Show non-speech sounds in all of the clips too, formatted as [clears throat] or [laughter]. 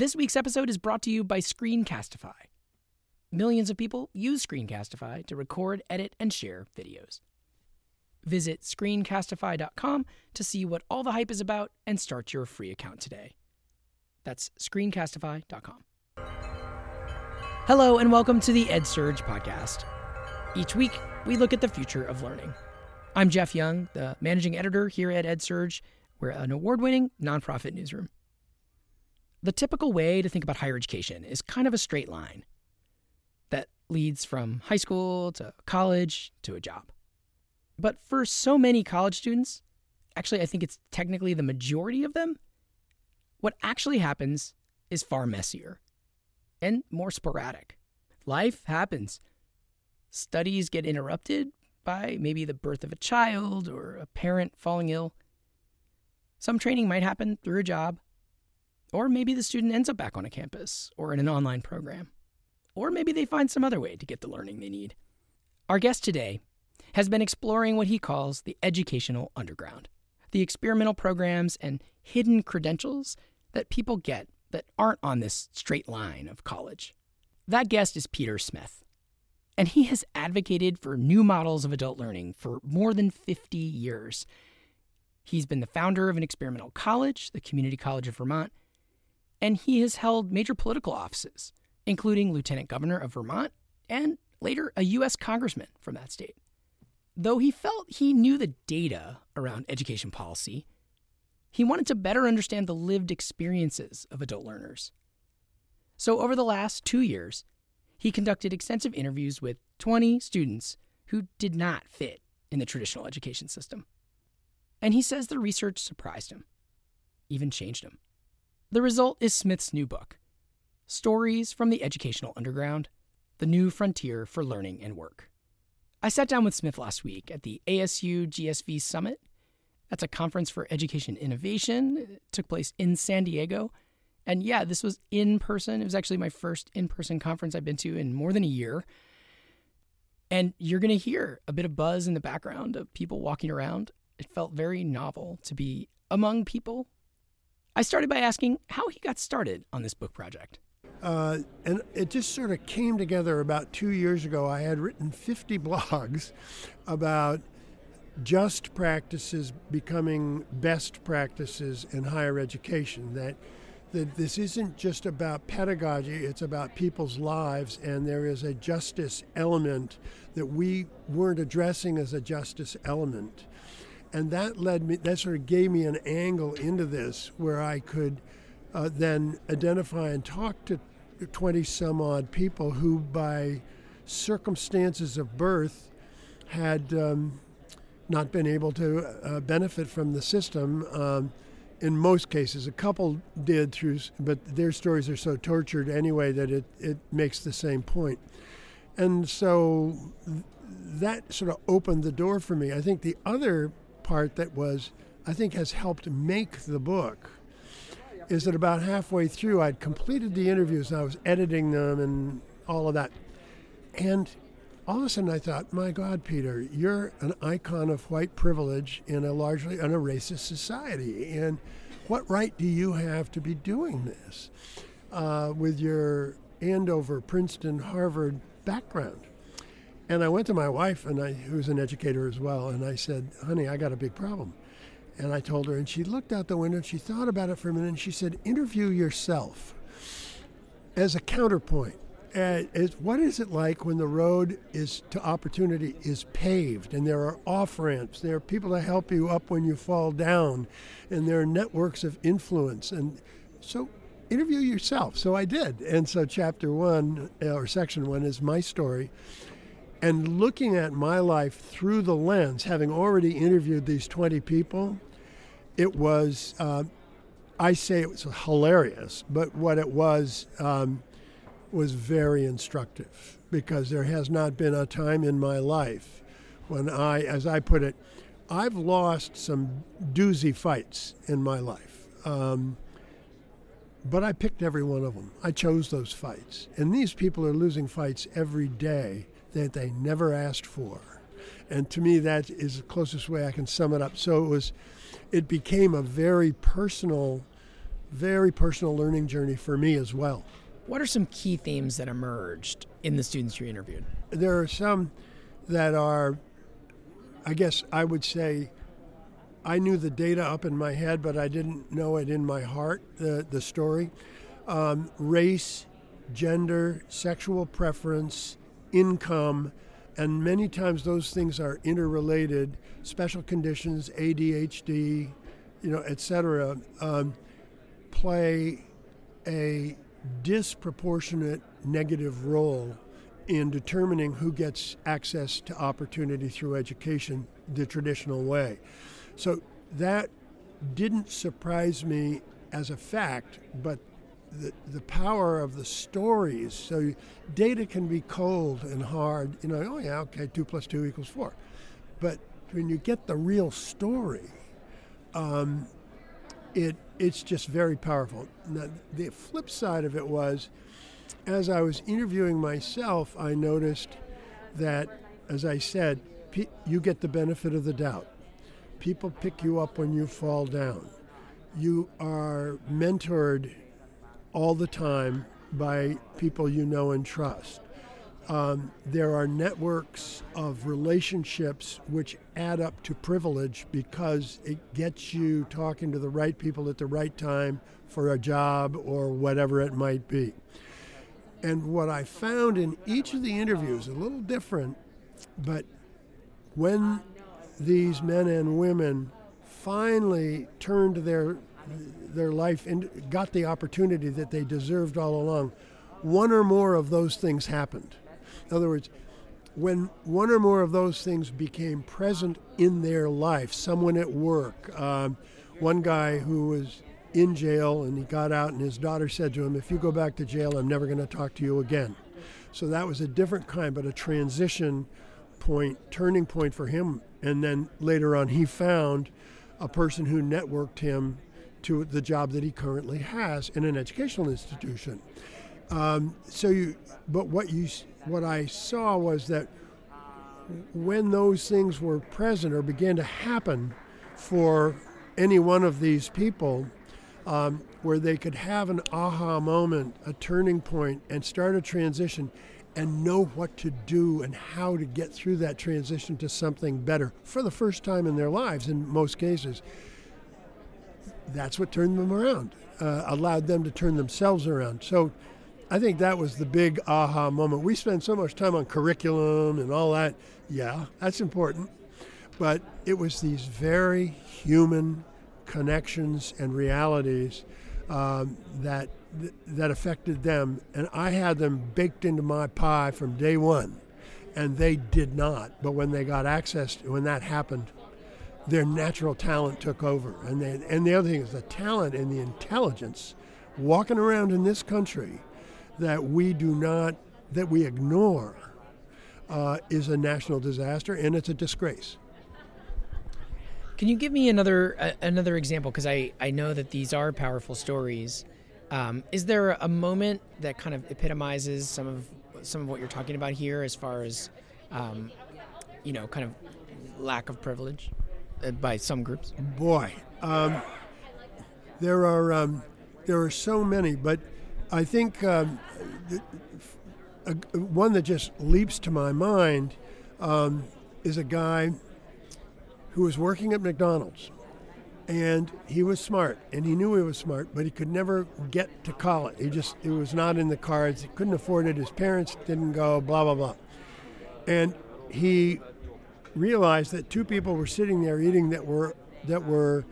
This week's episode is brought to you by Screencastify. Millions of people use Screencastify to record, edit, and share videos. Visit screencastify.com to see what all the hype is about and start your free account today. That's screencastify.com. Hello, and welcome to the EdSurge podcast. Each week, we look at the future of learning. I'm Jeff Young, the managing editor here at EdSurge. We're an award winning nonprofit newsroom. The typical way to think about higher education is kind of a straight line that leads from high school to college to a job. But for so many college students, actually, I think it's technically the majority of them, what actually happens is far messier and more sporadic. Life happens. Studies get interrupted by maybe the birth of a child or a parent falling ill. Some training might happen through a job, or maybe the student ends up back on a campus or in an online program. Or maybe they find some other way to get the learning they need. Our guest today has been exploring what he calls the educational underground the experimental programs and hidden credentials that people get that aren't on this straight line of college. That guest is Peter Smith, and he has advocated for new models of adult learning for more than 50 years. He's been the founder of an experimental college, the Community College of Vermont, and he has held major political offices, including Lieutenant Governor of Vermont and later a U.S. Congressman from that state. Though he felt he knew the data around education policy, he wanted to better understand the lived experiences of adult learners. So, over the last two years, he conducted extensive interviews with 20 students who did not fit in the traditional education system. And he says the research surprised him, even changed him. The result is Smith's new book, Stories from the Educational Underground The New Frontier for Learning and Work. I sat down with Smith last week at the ASU GSV Summit. That's a conference for education innovation. It took place in San Diego. And yeah, this was in person. It was actually my first in person conference I've been to in more than a year. And you're going to hear a bit of buzz in the background of people walking around. It felt very novel to be among people I started by asking how he got started on this book project. Uh, and it just sort of came together about two years ago. I had written 50 [laughs] blogs about just practices becoming best practices in higher education. That that this isn't just about pedagogy, it's about people's lives, and there is a justice element that we weren't addressing as a justice element and that led me that sort of gave me an angle into this where i could uh, then identify and talk to 20 some odd people who by circumstances of birth had um, not been able to uh, benefit from the system um, in most cases a couple did through but their stories are so tortured anyway that it, it makes the same point. point and so that sort of opened the door for me i think the other part that was, I think, has helped make the book is that about halfway through, I'd completed the interviews and I was editing them and all of that. And all of a sudden, I thought, my God, Peter, you're an icon of white privilege in a largely un racist society. And what right do you have to be doing this uh, with your Andover, Princeton, Harvard background? And I went to my wife, and I, who's an educator as well, and I said, "Honey, I got a big problem." And I told her, and she looked out the window and she thought about it for a minute, and she said, "Interview yourself as a counterpoint. Uh, is, what is it like when the road is to opportunity is paved and there are off ramps? There are people to help you up when you fall down, and there are networks of influence. And so interview yourself. So I did. And so chapter one or section one is my story and looking at my life through the lens, having already interviewed these 20 people, it was, uh, I say it was hilarious, but what it was um, was very instructive because there has not been a time in my life when I, as I put it, I've lost some doozy fights in my life. Um, but I picked every one of them. I chose those fights. And these people are losing fights every day that they never asked for. And to me, that is the closest way I can sum it up. So it was, it became a very personal very personal learning journey for me as well. What are some key themes that emerged in the students you interviewed? There are some that are, I guess I would say, I knew the data up in my head, but I didn't know it in my heart, the, the story. Um, race, gender, sexual preference, income, and many times those things are interrelated. Special conditions, ADHD, you know, etc., um, play a disproportionate negative role in determining who gets access to opportunity through education the traditional way. So that didn't surprise me as a fact, but the, the power of the stories. So data can be cold and hard. You know, oh yeah, okay, two plus two equals four. But when you get the real story, um, it it's just very powerful. Now, the flip side of it was, as I was interviewing myself, I noticed that, as I said, you get the benefit of the doubt. People pick you up when you fall down. You are mentored all the time by people you know and trust. Um, there are networks of relationships which add up to privilege because it gets you talking to the right people at the right time for a job or whatever it might be. And what I found in each of the interviews, a little different, but when these men and women finally turned their their life and got the opportunity that they deserved all along, one or more of those things happened. In other words, when one or more of those things became present in their life, someone at work, um, one guy who was in jail and he got out, and his daughter said to him, If you go back to jail, I'm never going to talk to you again. So that was a different kind, but a transition point, turning point for him. And then later on, he found a person who networked him to the job that he currently has in an educational institution. Um, so you, but what you, what I saw was that when those things were present or began to happen for any one of these people, um, where they could have an aha moment, a turning point, and start a transition and know what to do and how to get through that transition to something better for the first time in their lives in most cases that's what turned them around, uh, allowed them to turn themselves around. So I think that was the big aha moment. We spend so much time on curriculum and all that. Yeah, that's important. But it was these very human connections and realities um, that that affected them, and I had them baked into my pie from day one, and they did not. But when they got access, when that happened, their natural talent took over. And, they, and the other thing is the talent and the intelligence walking around in this country that we do not, that we ignore, uh, is a national disaster and it's a disgrace. Can you give me another uh, another example? Because I, I know that these are powerful stories. Um, is there a moment that kind of epitomizes some of some of what you're talking about here, as far as um, you know, kind of lack of privilege? Uh, by some groups? Boy, um, there are um, there are so many, but I think um, a, one that just leaps to my mind um, is a guy who was working at McDonald's, and he was smart, and he knew he was smart, but he could never get to college. He just it was not in the cards. He couldn't afford it. His parents didn't go. Blah blah blah, and he realized that two people were sitting there eating that were that were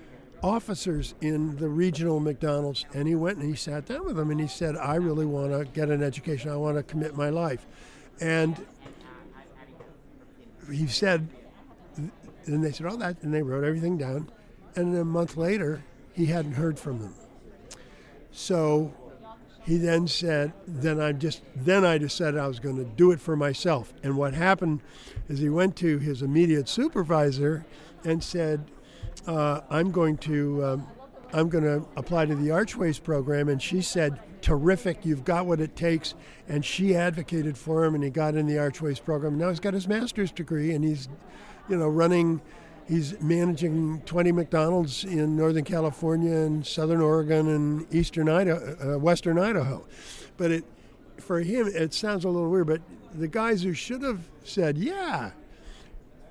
officers in the regional McDonald's, and he went and he sat down with them and he said, "I really want to get an education. I want to commit my life," and he said, and they said, "Oh, that," and they wrote everything down, and a month later, he hadn't heard from them. So he then said, then I just then I decided I was going to do it for myself. And what happened is he went to his immediate supervisor and said, uh, "I'm going to um, I'm going to apply to the Archways program." And she said, "Terrific, you've got what it takes." And she advocated for him, and he got in the Archways program. Now he's got his master's degree, and he's, you know, running he's managing 20 McDonald's in Northern California and Southern Oregon and Eastern Idaho, uh, Western Idaho. But it, for him, it sounds a little weird, but the guys who should have said, yeah,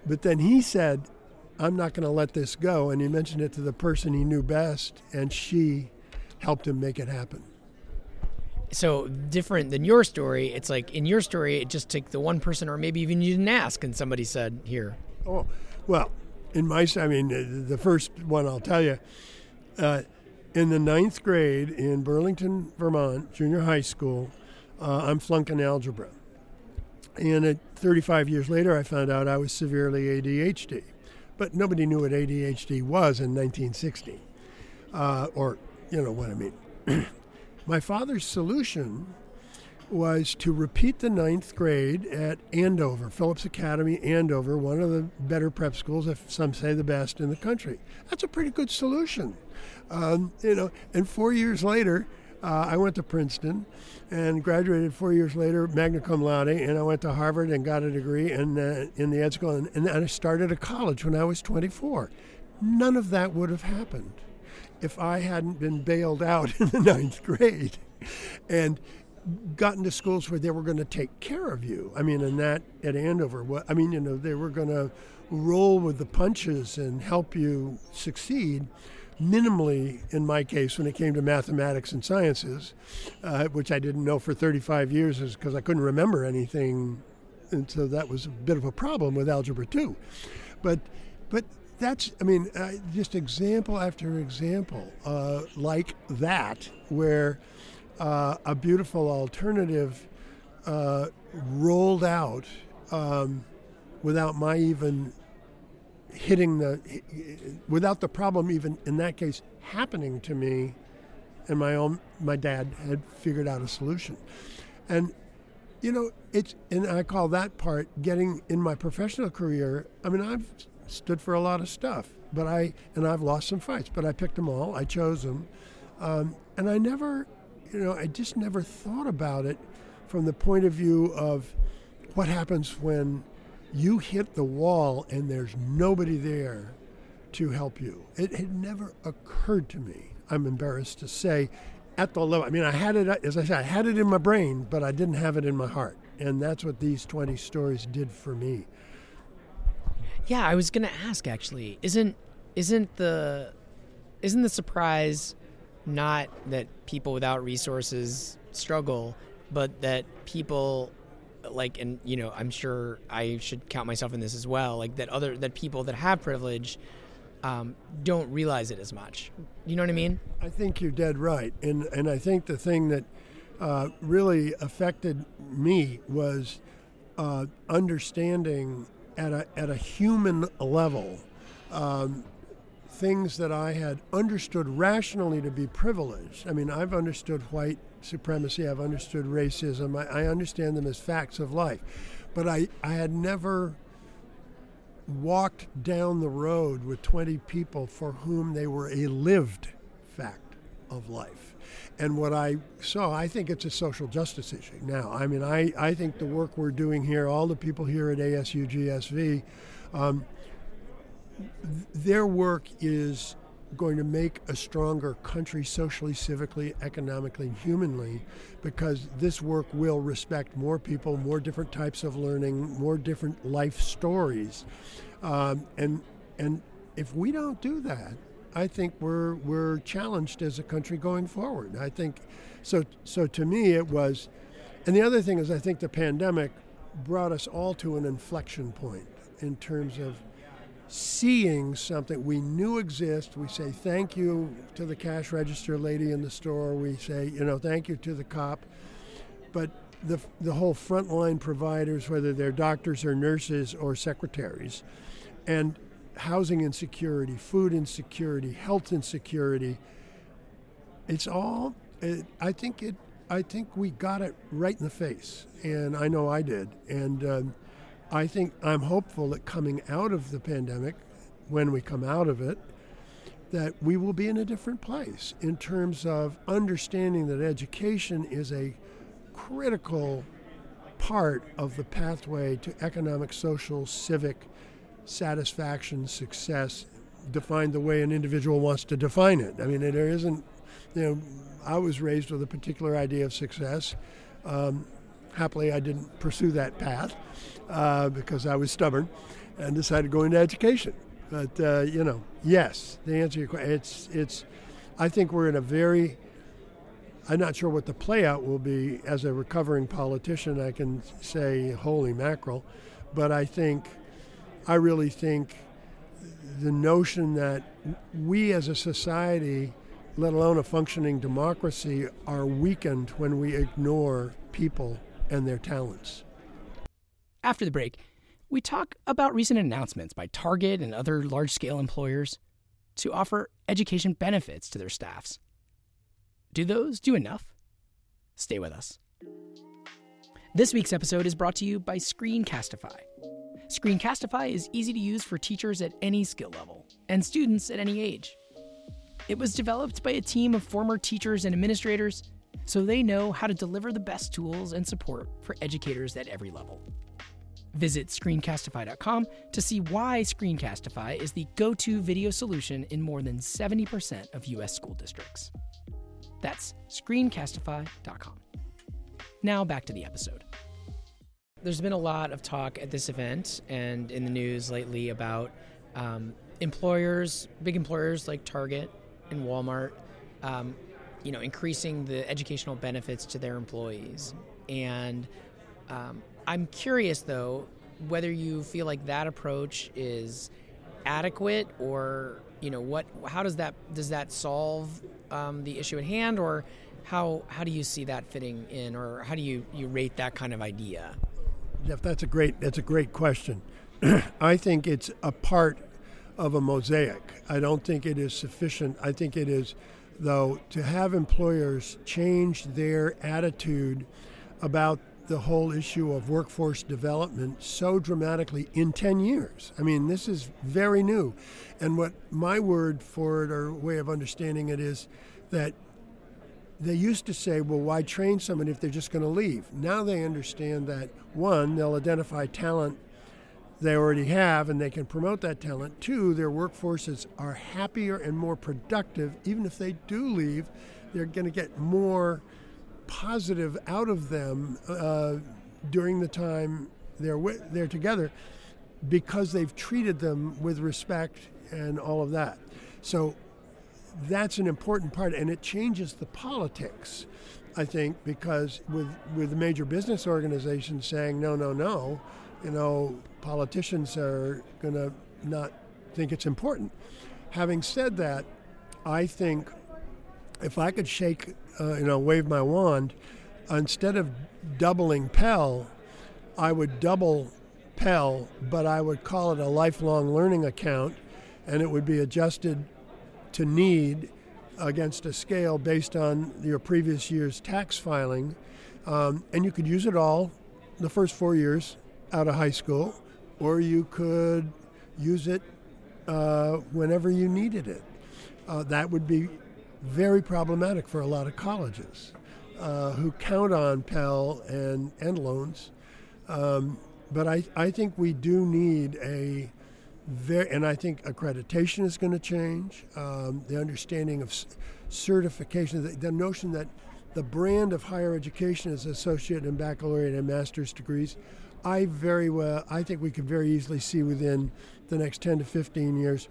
but then he said, I'm not going to let this go. And he mentioned it to the person he knew best, and she helped him make it happen. So different than your story, it's like in your story, it just took the one person, or maybe even you didn't ask, and somebody said, "Here." Oh, well, in my, I mean, the first one I'll tell you, uh, in the ninth grade in Burlington, Vermont, junior high school, uh, I'm flunking algebra, and at 35 years later, I found out I was severely ADHD, but nobody knew what ADHD was in 1960, uh, or you know what I mean. [clears throat] My father's solution was to repeat the ninth grade at Andover, Phillips Academy, Andover, one of the better prep schools, if some say the best in the country. That's a pretty good solution. Um, you know, and four years later, uh, I went to Princeton and graduated four years later, magna cum laude, and I went to Harvard and got a degree in, uh, in the ed school, and, and I started a college when I was 24. None of that would have happened if I hadn't been bailed out [laughs] in the ninth grade and gotten to schools where they were going to take care of you. I mean, and that at Andover, what I mean, you know, they were going to roll with the punches and help you succeed. Minimally, in my case, when it came to mathematics and sciences, uh, which I didn't know for 35 years, is because I couldn't remember anything, and so that was a bit of a problem with algebra two. But, but that's, I mean, uh, just example after example uh, like that, where uh, a beautiful alternative uh, rolled out um, without my even hitting the, without the problem even in that case happening to me, and my own, my dad had figured out a solution, and you know, it's, and I call that part getting in my professional career. I mean, I've stood for a lot of stuff. But I and I've lost some fights, but I picked them all. I chose them, um, and I never, you know, I just never thought about it from the point of view of what happens when you hit the wall and there's nobody there to help you. It had never occurred to me. I'm embarrassed to say, at the level. I mean, I had it, as I said, I had it in my brain, but I didn't have it in my heart. And that's what these 20 stories did for me. Yeah, I was gonna ask actually. Isn't isn't the isn't the surprise not that people without resources struggle, but that people like and you know i'm sure i should count myself in this as well like that other that people that have privilege um, don't realize it as much. You know what i mean? I think you're dead right. And and i think the thing that uh, really affected me was uh, understanding at a, at a human level, um, things that I had understood rationally to be privileged. I mean, I've understood white supremacy, I've understood racism, I, I understand them as facts of life. But I, I had never walked down the road with 20 people for whom they were a lived fact of life. And what I saw, I think it's a social justice issue. Now, I mean, I, I think the work we're doing here, all the people here at ASUGSV, um, their work is going to make a stronger country socially, civically, economically, and humanly, because this work will respect more people, more different types of learning, more different life stories. Um, and, and if we don't do that, I think we're we're challenged as a country going forward. I think so. So to me, it was, and the other thing is, I think the pandemic brought us all to an inflection point in terms of seeing something we knew exists. We say thank you to the cash register lady in the store. We say you know thank you to the cop, but the the whole frontline providers, whether they're doctors or nurses or secretaries, and housing insecurity, food insecurity, health insecurity. It's all. It, I think it. I think we got it right in the face, and I know I did. And um, I think I'm hopeful that coming out of the pandemic, when we come out of it, that we will be in a different place in terms of understanding that education is a critical part of the pathway to economic, social, civic satisfaction, success, defined the way an individual wants to define it. I mean, there isn't, you know, I was raised with a particular idea of success. Um, happily, I didn't pursue that path uh, because I was stubborn and decided to go into education. But uh, you know, yes, the answer to your question, it's it's. I think we're in a very. I'm not sure what the playout will be. As a recovering politician, I can say holy mackerel, but I think, I really think, the notion that we as a society, let alone a functioning democracy, are weakened when we ignore people and their talents. After the break we talk about recent announcements by Target and other large scale employers to offer education benefits to their staffs. Do those do enough? Stay with us. This week's episode is brought to you by Screencastify. Screencastify is easy to use for teachers at any skill level and students at any age. It was developed by a team of former teachers and administrators so they know how to deliver the best tools and support for educators at every level. Visit screencastify.com to see why Screencastify is the go to video solution in more than 70% of U.S. school districts. That's screencastify.com. Now back to the episode. There's been a lot of talk at this event and in the news lately about um, employers, big employers like Target and Walmart, um, you know, increasing the educational benefits to their employees. And um, I'm curious though whether you feel like that approach is adequate or you know what how does that does that solve um, the issue at hand? Or how how do you see that fitting in? Or how do you you rate that kind of idea? Jeff that's a great that's a great question. [clears throat] I think it's a part of a mosaic. I don't think it is sufficient. I think it is though to have employers change their attitude about the whole issue of workforce development so dramatically in 10 years. I mean, this is very new. And what my word for it or way of understanding it is that they used to say, well, why train someone if they're just going to leave? Now they understand that, one, they'll identify talent they already have and they can promote that talent. Two, their workforces are happier and more productive. Even if they do leave, they're going to get more positive out of them uh, during the time they're they're together because they've treated them with respect and all of that. So that's an important part, and it changes the politics. I think because with with major business organizations saying no, no, no, you know, politicians are going to not think it's important. Having said that, I think if I could shake uh, you know, wave my wand, instead of doubling Pell, I would double Pell, but I would call it a lifelong learning account, and it would be adjusted to need against a scale based on your previous year's tax filing. Um, and you could use it all the first four years out of high school, or you could use it uh, whenever you needed it. Uh, that would be very problematic for a lot of colleges uh, who count on Pell and, and loans. Um, but I, I think we do need a very, and I think accreditation is going to change. Um, the understanding of certification, the, the, notion that the brand of higher education is associate and baccalaureate and master's degrees. I very well, I think we could very easily see within the next 10 to 15 years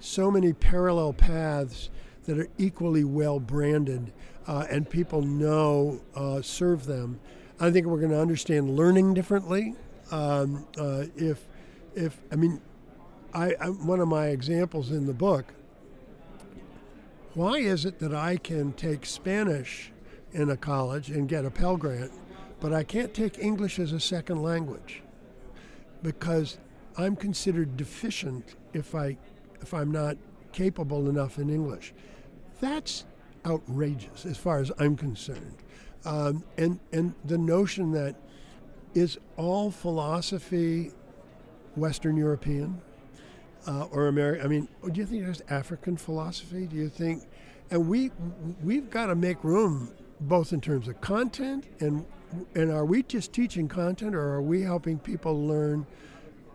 so many parallel paths that are equally well branded uh, and people know uh, serve them. I think we're going to understand learning differently. Um, uh, if, if I mean, I, I, one of my examples in the book. Why is it that I can take Spanish in a college and get a Pell Grant, but I can't take English as a second language? Because I'm considered deficient if I if I'm not capable enough in English. That's outrageous as far as I'm concerned. Um, and, and the notion that is all philosophy Western European uh, or American? I mean, do you think there's African philosophy? Do you think? And we we've got to make room both in terms of content and and are we just teaching content or are we helping people learn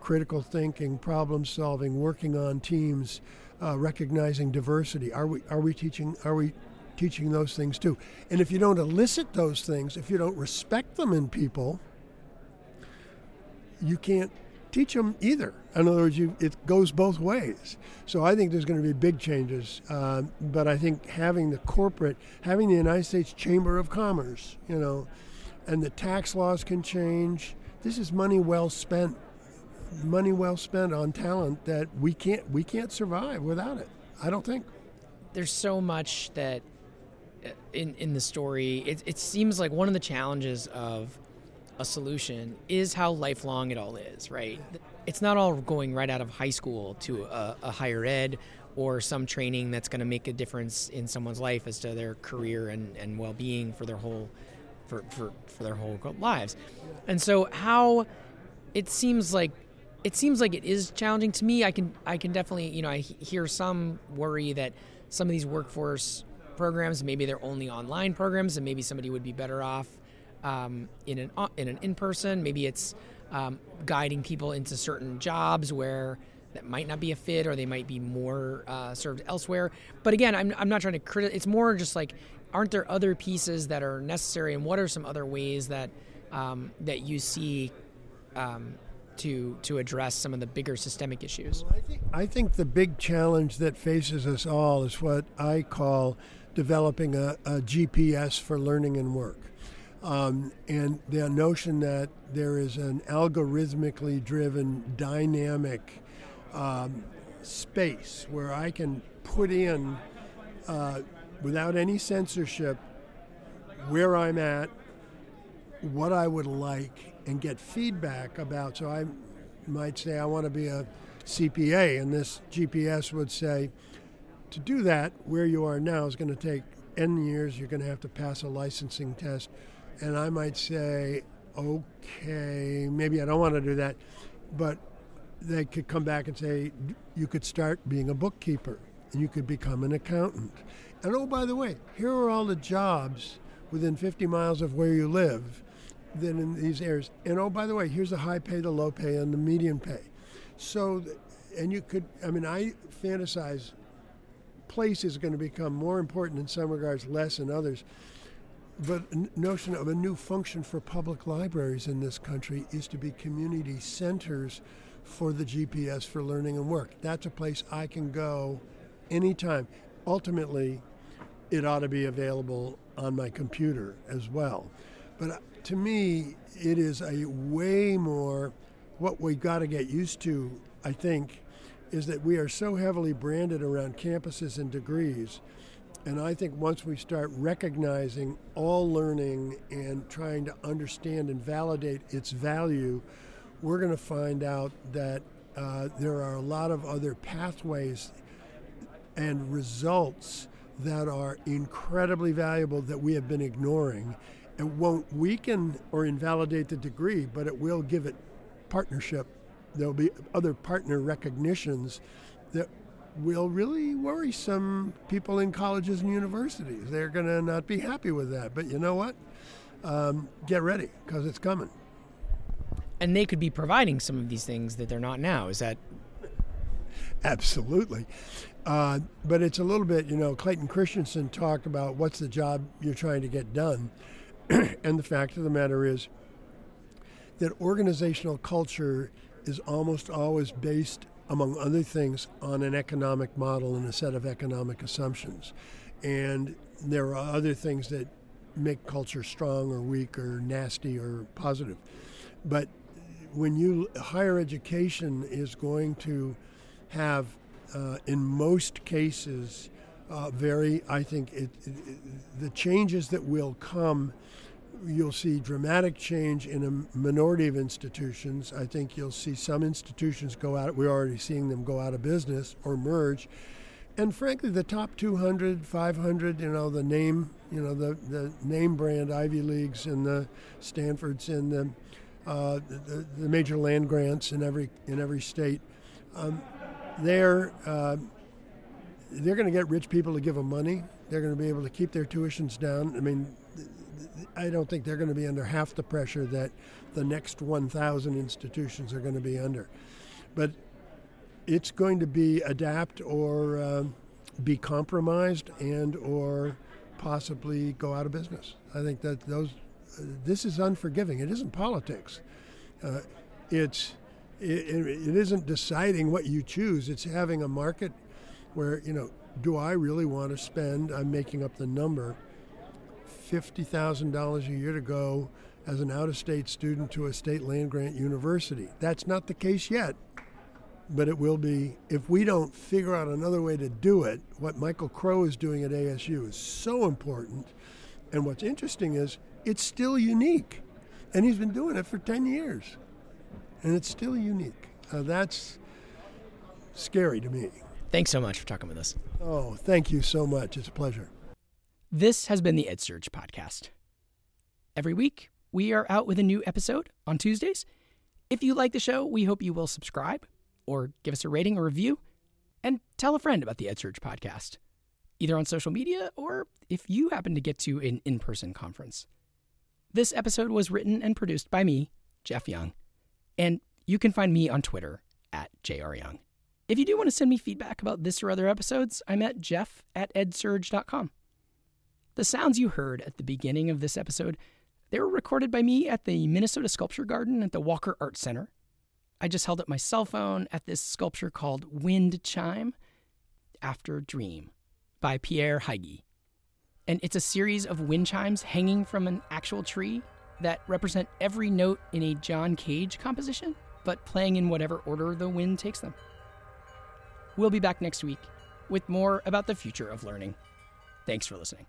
critical thinking, problem solving, working on teams, uh, recognizing diversity. Are we are we teaching are we teaching those things too? And if you don't elicit those things, if you don't respect them in people, you can't teach them either. In other words, you, it goes both ways. So I think there's going to be big changes. Uh, but I think having the corporate, having the United States Chamber of Commerce, you know, and the tax laws can change. This is money well spent, money well spent on talent that we can't we can't survive without it. I don't think. There's so much that uh, in in the story. It, it seems like one of the challenges of a solution is how lifelong it all is, right? It's not all going right out of high school to a, a higher ed or some training that's going to make a difference in someone's life as to their career and, and well-being for their whole for, for, for their whole lives. And so how it seems like it seems like it is challenging to me. I can I can definitely, you know, I hear some worry that some of these workforce programs maybe they're only online programs and maybe somebody would be better off um, in an uh, in an in person. Maybe it's um, guiding people into certain jobs where that might not be a fit or they might be more uh, served elsewhere. But again, I'm, I'm not trying to criticize. It's more just like, aren't there other pieces that are necessary, and what are some other ways that um, that you see um, to to address some of the bigger systemic issues? I think, I think the big challenge that faces us all is what I call developing a, a GPS for learning and work. Um, and the notion that there is an algorithmically driven, dynamic um, space where I can put in, uh, without any censorship, where I'm at, what I would like, and get feedback about. So I might say I want to be a CPA, and this GPS would say, to do that, where you are now is going to take N years. You're going to have to pass a licensing test and I might say, okay, maybe I don't want to do that, but they could come back and say, you could start being a bookkeeper and you could become an accountant. And oh, by the way, here are all the jobs within 50 miles of where you live than in these areas. And oh, by the way, here's the high pay, the low pay, and the median pay. So, and you could, I mean, I fantasize place is going to become more important in some regards, less in others. But notion of a new function for public libraries in this country is to be community centers for the GPS for learning and work. That's a place I can go anytime. Ultimately, it ought to be available on my computer as well. But uh, to me, it is a way more what we've got to get used to, I think, is that we are so heavily branded around campuses and degrees and I think once we start recognizing all learning and trying to understand and validate its value, we're going to find out that uh, there are a lot of other pathways and results that are incredibly valuable that we have been ignoring. It won't weaken or invalidate the degree, but it will give it partnership. There'll be other partner recognitions that will really worry some people in colleges and universities. They're going to not be happy with that. But you know what? Um, get ready because it's coming. And they could be providing some of these things that they're not now. Is that? Absolutely. Uh, but it's a little bit, you know, Clayton Christensen talked about what's the job you're trying to get done. [clears throat] and the fact of the matter is that organizational culture is almost always based among other things, on an economic model and a set of economic assumptions. And there are other things that make culture strong or weak or nasty or positive. But when you higher education is going to have, uh, in most cases, uh, very, I think it, it, the changes that will come you'll see dramatic change in a minority of institutions. I think you'll see some institutions go out, we're already seeing them go out of business or merge. And frankly, the top 200, 500, you know, the name, you know, the, the name brand Ivy Leagues and the Stanfords and the, uh, the, the, major land grants in every, in every state, um, they're, uh, they're going to get rich people to give them money. They're going to be able to keep their tuitions down. I mean, I don't think they're going to be under half the pressure that the next 1,000 institutions are going to be under. But it's going to be adapt or uh, be compromised and or possibly go out of business. I think that those uh, this is unforgiving. It isn't politics. Uh, it's it, it isn't deciding what you choose. It's having a market where you know, do I really want to spend? I'm making up the number. Fifty thousand dollars a year to go as an out-of-state student to a state land grant university. That's not the case yet but it will be if we don't figure out another way to do it. What Michael Crow is doing at ASU is so important. And what's interesting is it's still unique. And he's been doing it for 10 years. And it's still unique. Uh, that's scary to me. Thanks so much for talking with us. Oh, thank you so much. It's a pleasure. This has been the EdSurge podcast. Every week, we are out with a new episode on Tuesdays. If you like the show, we hope you will subscribe or give us a rating or review, and tell a friend about the EdSurge podcast, either on social media or if you happen to get to an in person conference. This episode was written and produced by me, Jeff Young, and you can find me on Twitter at jryoung. If you do want to send me feedback about this or other episodes, I'm at jeff at edsurge.com. The sounds you heard at the beginning of this episode, they were recorded by me at the Minnesota Sculpture Garden at the Walker Art Center I just held up my cell phone at this sculpture called Wind Chime After Dream by Pierre Huyghe. And it's a series of wind chimes hanging from an actual tree that represent every note in a John Cage composition, but playing in whatever order the wind takes them. We'll be back next week with more about the future of learning. Thanks for listening.